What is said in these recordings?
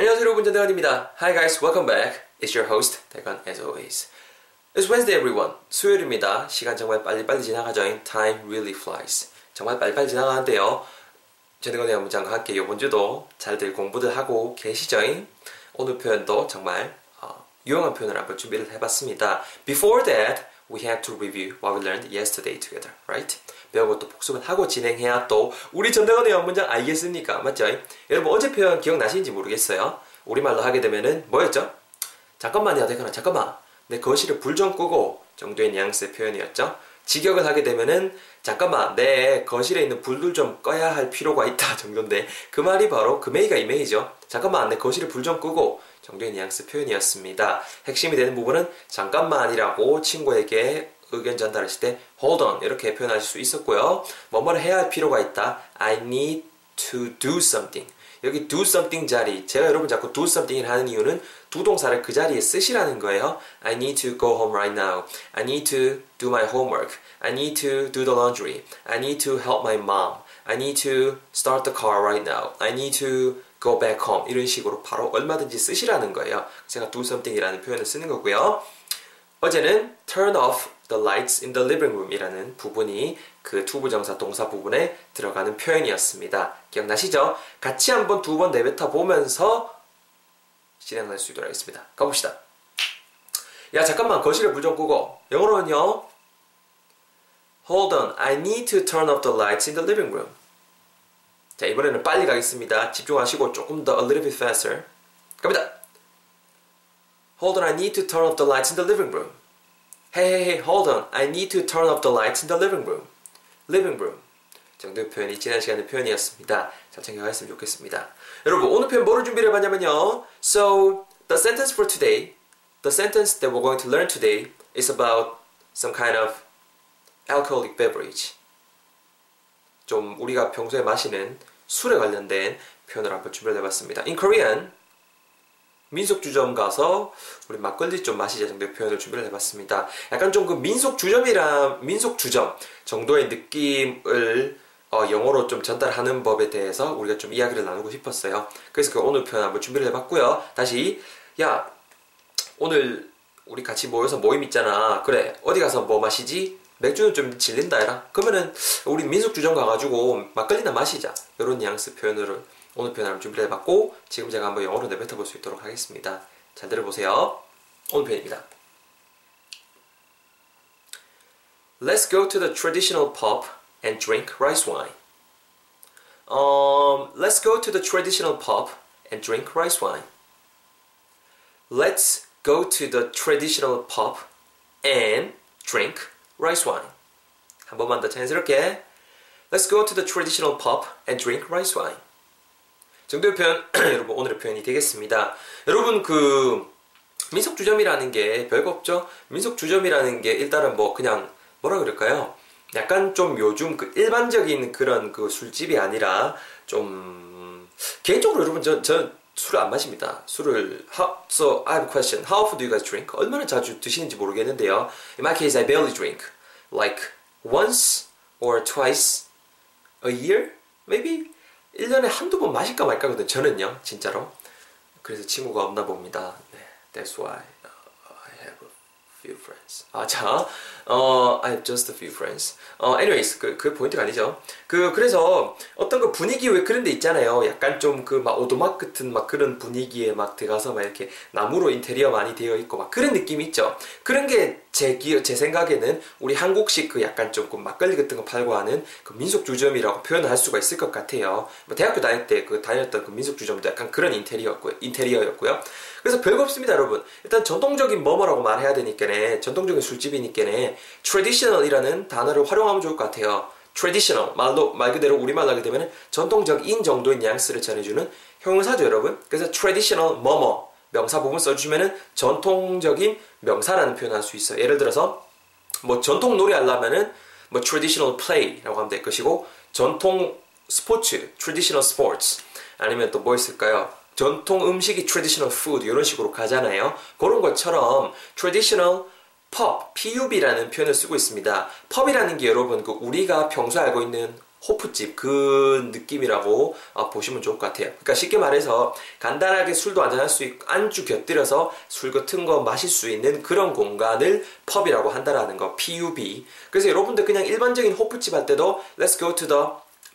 안녕하세요 여러분 전대건입니다. Hi guys, welcome back. It's your host 대건 as always. It's Wednesday everyone. 수요일입니다. 시간 정말 빨리빨리 지나가죠. Time really flies. 정말 빨리빨리 지나가는데요. 전대건의 문장과 함께 이번 주도 잘들 공부들 하고 계시죠? 오늘 표현도 정말 어, 유용한 표현을 한번 준비를 해봤습니다. Before that, we have to review what we learned yesterday together, right? 배우고 또 복습을 하고 진행해야 또 우리 전대건의 문장 알겠습니까? 맞죠? 여러분 어제 표현 기억나시는지 모르겠어요. 우리말로 하게 되면은 뭐였죠? 잠깐만요, 대건아, 잠깐만. 내 거실에 불 좀 끄고 정도의 뉘앙스의 표현이었죠. 직역을 하게 되면은 잠깐만 내 거실에 있는 불들 좀 꺼야 할 필요가 있다 정도인데 그 말이 바로 금메이가 이메이죠. 잠깐만 내 거실에 불 좀 끄고 정도의 뉘앙스 표현이었습니다. 핵심이 되는 부분은 잠깐만이라고 친구에게 의견 전달하실 때 hold on 이렇게 표현하실 수 있었고요. 뭐뭐를 해야 할 필요가 있다. I need to do something. 여기 do something 자리 제가 여러분 자꾸 do something을 하는 이유는 두 동사를 그 자리에 쓰시라는 거예요. I need to go home right now. I need to do my homework. I need to do the laundry. I need to help my mom. I need to start the car right now. I need to go back home. 이런 식으로 바로 얼마든지 쓰시라는 거예요. 제가 do something이라는 표현을 쓰는 거고요. 어제는 turn off the lights in the living room 이라는 부분이 그 투부정사 동사 부분에 들어가는 표현이었습니다. 기억나시죠? 같이 한번 두 번 내뱉어 보면서 진행할 수 있도록 하겠습니다. 가봅시다. 야 잠깐만 거실에 불좀 끄고 영어로는요 Hold on, I need to turn off the lights in the living room. 자 이번에는 빨리 가겠습니다. 집중하시고 조금 더 a little bit faster. 갑니다. Hold on, I need to turn off the lights in the living room. Hey, hey, hey, hold on. I need to turn off the lights in the living room. living room. 정도의 표현이 지난 시간의 표현이었습니다. 잘 챙겨가셨으면 좋겠습니다. 여러분, 오늘 표현 뭐를 준비를 해봤냐면요. So, the sentence for today, the sentence that we're going to learn today is about some kind of alcoholic beverage. 좀 우리가 평소에 마시는 술에 관련된 표현을 한번 준비를 해봤습니다. In Korean, 민속주점 가서 우리 막걸리 좀 마시자 정도의 표현을 준비를 해봤습니다. 약간 좀 그 민속주점이라 민속주점 정도의 느낌을 어, 영어로 좀 전달하는 법에 대해서 우리가 좀 이야기를 나누고 싶었어요. 그래서 그 오늘 표현 한번 준비를 해봤고요. 다시 야 오늘 우리 같이 모여서 모임 있잖아. 그래 어디 가서 뭐 마시지? 맥주는 좀 질린다 해라. 그러면은 우리 민속주점 가가지고 막걸리나 마시자. 이런 뉘앙스 표현으로 오늘 표현을 준비를 해봤고 지금 제가 한번 영어로 내뱉어 볼 수 있도록 하겠습니다. 잘 들어보세요. 오늘 표현입니다. Let's go to the traditional pub and drink rice wine. Um, let's go to the traditional pub and drink rice wine. Let's go to the traditional pub and drink rice wine. 한 번만 더 자연스럽게. Let's go to the traditional pub and drink rice wine. 정도의 표현 여러분 오늘의 표현이 되겠습니다. 여러분 그 민속 주점이라는 게 별거 없죠. 민속 주점이라는 게 일단은 뭐 그냥 뭐라 그럴까요? 약간 좀 요즘 그 일반적인 그런 그 술집이 아니라 좀 개인적으로 여러분 저, 저 술을 안 마십니다. 술을 how, so I have a question. How often do you guys drink? 얼마나 자주 드시는지 모르겠는데요. In my case, I barely drink. Like once or twice a year, maybe. 1년에 한두 번 마실까 말까거든 저는요 진짜로 그래서 친구가 없나 봅니다 네, That's why few friends. 아 자 어, I have just a few friends. 어, anyways 그, 그 포인트가 아니죠? 그 그래서 어떤 그 분위기 왜 그런 데 있잖아요. 약간 좀 그 막 오도막 같은 막 그런 분위기에 막 들어가서 막 이렇게 나무로 인테리어 많이 되어 있고 막 그런 느낌이 있죠. 그런 게제 기억, 제 생각에는 우리 한국식 그 약간 좀그 막걸리 같은 거 팔고 하는 그 민속주점이라고 표현을 할 수가 있을 것 같아요. 뭐 대학교 다닐 때 그 다녔던 그 민속주점도 약간 그런 인테리어였고요. 인테리어였고요. 그래서 별거 없습니다, 여러분. 일단 전통적인 뭐뭐라고 말해야 되니까네. 전통적인 술집이니까네. traditional이라는 단어를 활용하면 좋을 것 같아요. traditional 말로 말 그대로 우리말로 하게 되면 전통적인 정도의 뉘앙스를 전해주는 형용사죠, 여러분. 그래서 traditional 뭐뭐 명사 부분 써주시면은 전통적인 명사라는 표현을 할 수 있어요. 예를 들어서 뭐 전통 놀이 하려면은 뭐 traditional play라고 하면 될 것이고 전통 스포츠 traditional sports 아니면 또 뭐 있을까요? 전통 음식이 traditional food 이런 식으로 가잖아요. 그런 것처럼 traditional pub, pub라는 표현을 쓰고 있습니다. pub이라는 게 여러분 그 우리가 평소에 알고 있는 호프집 그 느낌이라고 어, 보시면 좋을 것 같아요. 그러니까 쉽게 말해서 간단하게 술도 한잔할 수 있고 안주 곁들여서 술 같은 거 마실 수 있는 그런 공간을 펍이라고 한다라는 거. PUB. 그래서 여러분들 그냥 일반적인 호프집 할 때도 Let's go to the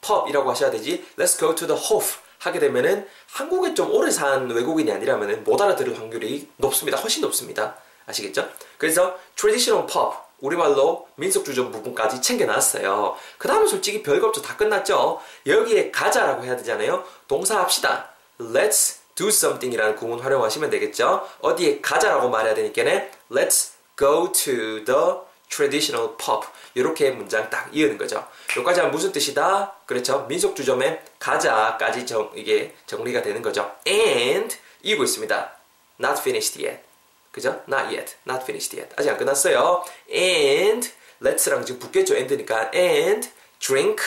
pub이라고 하셔야 되지. Let's go to the hof. 하게 되면은 한국에 좀 오래 산 외국인이 아니라면은 못 알아들을 확률이 높습니다. 훨씬 높습니다. 아시겠죠? 그래서 traditional pub 우리말로 민속주점 부분까지 챙겨놨어요. 그 다음은 솔직히 별거 없죠. 다 끝났죠. 여기에 가자라고 해야 되잖아요. 동사합시다. Let's do something 이라는 구문 활용하시면 되겠죠. 어디에 가자라고 말해야 되니까는 Let's go to the traditional pub. 이렇게 문장 딱 이으는 거죠. 여기까지 하면 무슨 뜻이다? 그렇죠. 민속주점에 가자까지 정, 이게 정리가 되는 거죠. And 이고 있습니다. Not finished yet. 그죠? Not yet. Not finished yet. 아직 안 끝났어요. And let's랑 지금 붙겠죠. and니까 and drink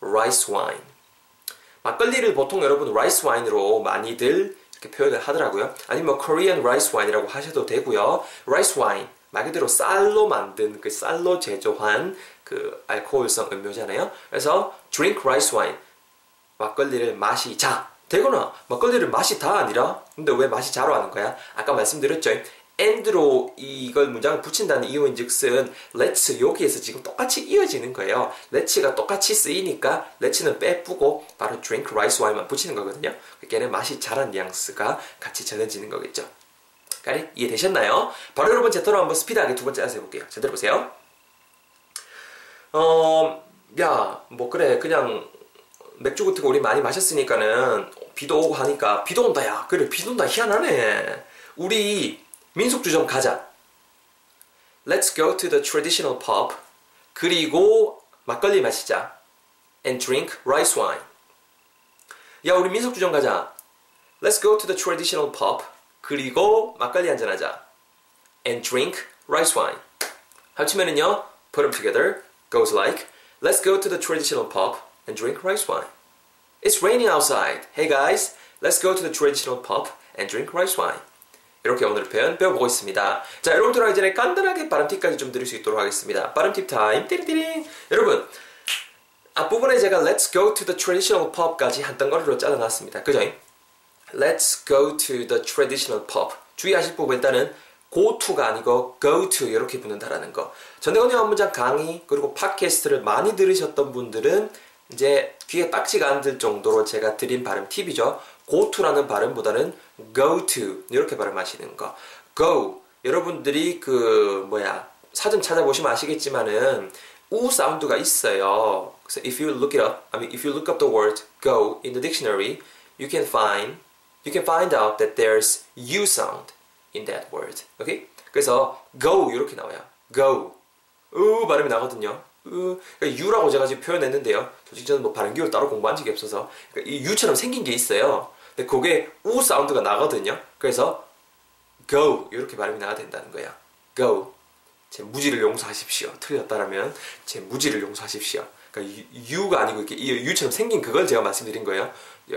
rice wine. 막걸리를 보통 여러분 rice wine으로 많이들 이렇게 표현을 하더라고요. 아니면 뭐 Korean rice wine이라고 하셔도 되고요. rice wine 말 그대로 쌀로 만든 그 쌀로 제조한 그 알코올성 음료잖아요. 그래서 drink rice wine 막걸리를 마시자 되거나 막걸리를 마시다 아니라 근데 왜 마시자로 하는 거야? 아까 말씀드렸죠. And로 이걸 문장을 붙인다는 이유인즉슨 let's 여기에서 지금 똑같이 이어지는 거예요. let's가 똑같이 쓰이니까 let's는 빼쁘고 바로 drink rice wine만 붙이는 거거든요. 걔는 맛이 잘한 뉘앙스가 같이 전해지는 거겠죠. 까리 이해되셨나요? 바로 여러분 제터로 한번 스피드하게 두 번째 안서 해볼게요. 제대로 보세요. 어, 야, 뭐 그래 그냥 맥주 같은 거 우리 많이 마셨으니까는 비도 오고 하니까 비도 온다 야 그래 비도 온다 희한하네 우리 민속주점 가자. Let's go to the traditional pub. 그리고 막걸리 마시자. And drink rice wine. 야, 우리 민속주점 가자. Let's go to the traditional pub. 그리고 막걸리 한잔하자. And drink rice wine. 합치면은요, put them together goes like, Let's go to the traditional pub and drink rice wine. It's raining outside. Hey guys, let's go to the traditional pub and drink rice wine. 이렇게 오늘 표현 배워보고 있습니다. 자, 여러분 들어가기 전에 간단하게 발음 팁까지 좀 드릴 수 있도록 하겠습니다. 발음 팁 타임, 띠리띠링. 여러분, 앞부분에 제가 Let's go to the traditional pub까지 한 덩어리로 잘라놨습니다. 그죠? Let's go to the traditional pub. 주의하실 부분 일단은 go to가 아니고 go to 이렇게 붙는다라는 거. 전대건의 한문장 강의 그리고 팟캐스트를 많이 들으셨던 분들은 이제 귀에 딱지가 안 들 정도로 제가 드린 발음 팁이죠. Go to라는 발음보다는 go to 이렇게 발음하시는 거. go 여러분들이 그 뭐야 사전 찾아보시면 아시겠지만은 우 사운드가 있어요. 그래서 if you look it up, I mean if you look up the word go in the dictionary, you can find you can find out that there's u sound in that word. 오케이? 그래서 go 이렇게 나와요. go 우 발음이 나거든요. 으, 그러니까 U라고 제가 지금 표현했는데요. 솔직히 저는 뭐 발음 기호를 따로 공부한 적이 없어서 그러니까 이 U처럼 생긴 게 있어요. 근데 그게 우 사운드가 나거든요. 그래서 go 이렇게 발음이 나야 된다는 거야. go 제 무지를 용서하십시오. 틀렸다라면 제 무지를 용서하십시오. 그러니까 U가 아니고 이렇게 U처럼 생긴 그걸 제가 말씀드린 거예요.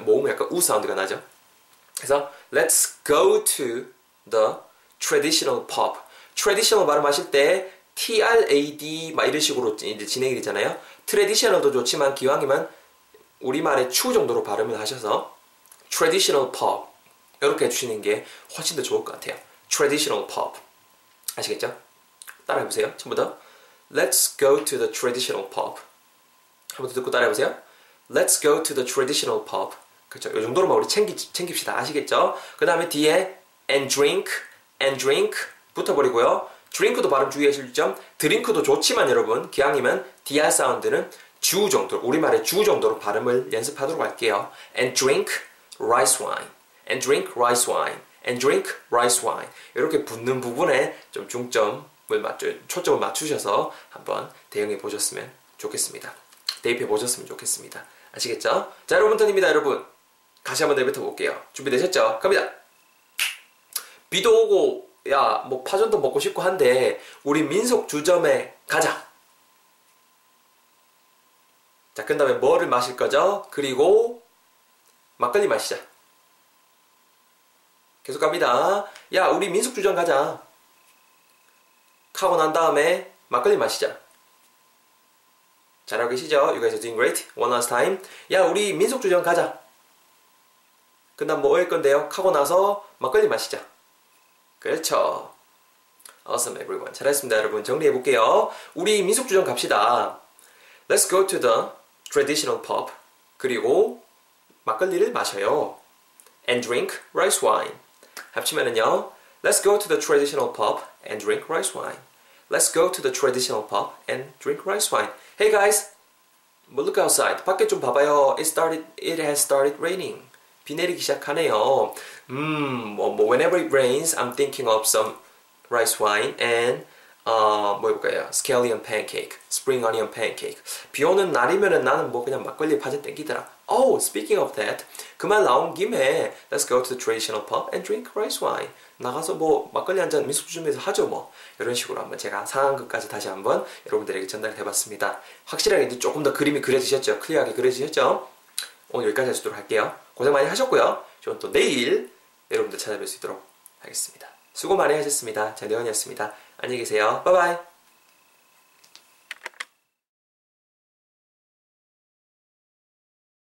모음에 약간 우 사운드가 나죠. 그래서 let's go to the traditional pub. traditional 발음하실 때 TRAD 막 이런 식으로 이제 진행이 되잖아요. 트레디셔널도 좋지만 기왕이면 우리말의 추 정도로 발음을 하셔서 traditional pub 이렇게 해주시는 게 훨씬 더 좋을 것 같아요. traditional pub 아시겠죠? 따라해보세요. 처음부터 Let's go to the traditional pub 한번 더 듣고 따라해보세요. Let's go to the traditional pub 그렇죠. 이 정도로만 우리 챙기, 챙깁시다. 아시겠죠? 그 다음에 뒤에 and drink, and drink 붙어버리고요. 드링크도 발음 주의하실 점 드링크도 좋지만 여러분 기왕이면 DR 사운드는 주 정도 우리말의 주 정도로 발음을 연습하도록 할게요. and drink rice wine. and drink rice wine. and drink rice wine. 이렇게 붙는 부분에 좀 중점을 맞춰 초점을 맞추셔서 한번 대응해 보셨으면 좋겠습니다. 대입해 보셨으면 좋겠습니다. 아시겠죠? 자, 여러분 턴입니다, 여러분. 다시 한번 내뱉어 볼게요. 준비되셨죠? 갑니다. 비도 오고 야, 뭐 파전도 먹고 싶고 한데 우리 민속 주점에 가자. 자, 그 다음에 뭐를 마실 거죠? 그리고 막걸리 마시자. 계속 갑니다. 야, 우리 민속 주점 가자. 하고 난 다음에 막걸리 마시자. 잘하고 계시죠? You guys are doing great. One last time. 야, 우리 민속주점 가자. 그 다음 뭐 할 건데요? 하고 나서 막걸리 마시자. 그렇죠. Awesome, everyone. 잘했습니다, 여러분. 정리해 볼게요. 우리 민속주점 갑시다. Let's go to the traditional pub. 그리고 막걸리를 마셔요. And drink rice wine. 합치면은요. Let's go to the traditional pub and drink rice wine. Let's go to the traditional pub and drink rice wine. Hey guys, well, look outside. 밖에 좀 봐봐요. It started. It has started raining. 비 내리기 시작하네요. 음, 뭐, 뭐 whenever it rains, I'm thinking of some rice wine and 어, 뭐 해볼까요? Scallion pancake, spring onion pancake. 비 오는 날이면은 나는 뭐 그냥 막걸리 파전 땡기더라. Oh, speaking of that, 그 말 나온 김에 let's go to the traditional pub and drink rice wine. 나가서 뭐 막걸리 한 잔 미숙주점에서 하죠 뭐. 이런 식으로 한번 제가 상황극까지 다시 한번 여러분들에게 전달해봤습니다. 확실하게 이제 조금 더 그림이 그려지셨죠? 클리어하게 그려지셨죠? 오늘 여기까지 하시도록 할게요. 고생 많이 하셨고요. 저는 또 내일 여러분들 찾아뵐 수 있도록 하겠습니다. 수고 많이 하셨습니다. 전대원이었습니다. 안녕히 계세요. 바이바이.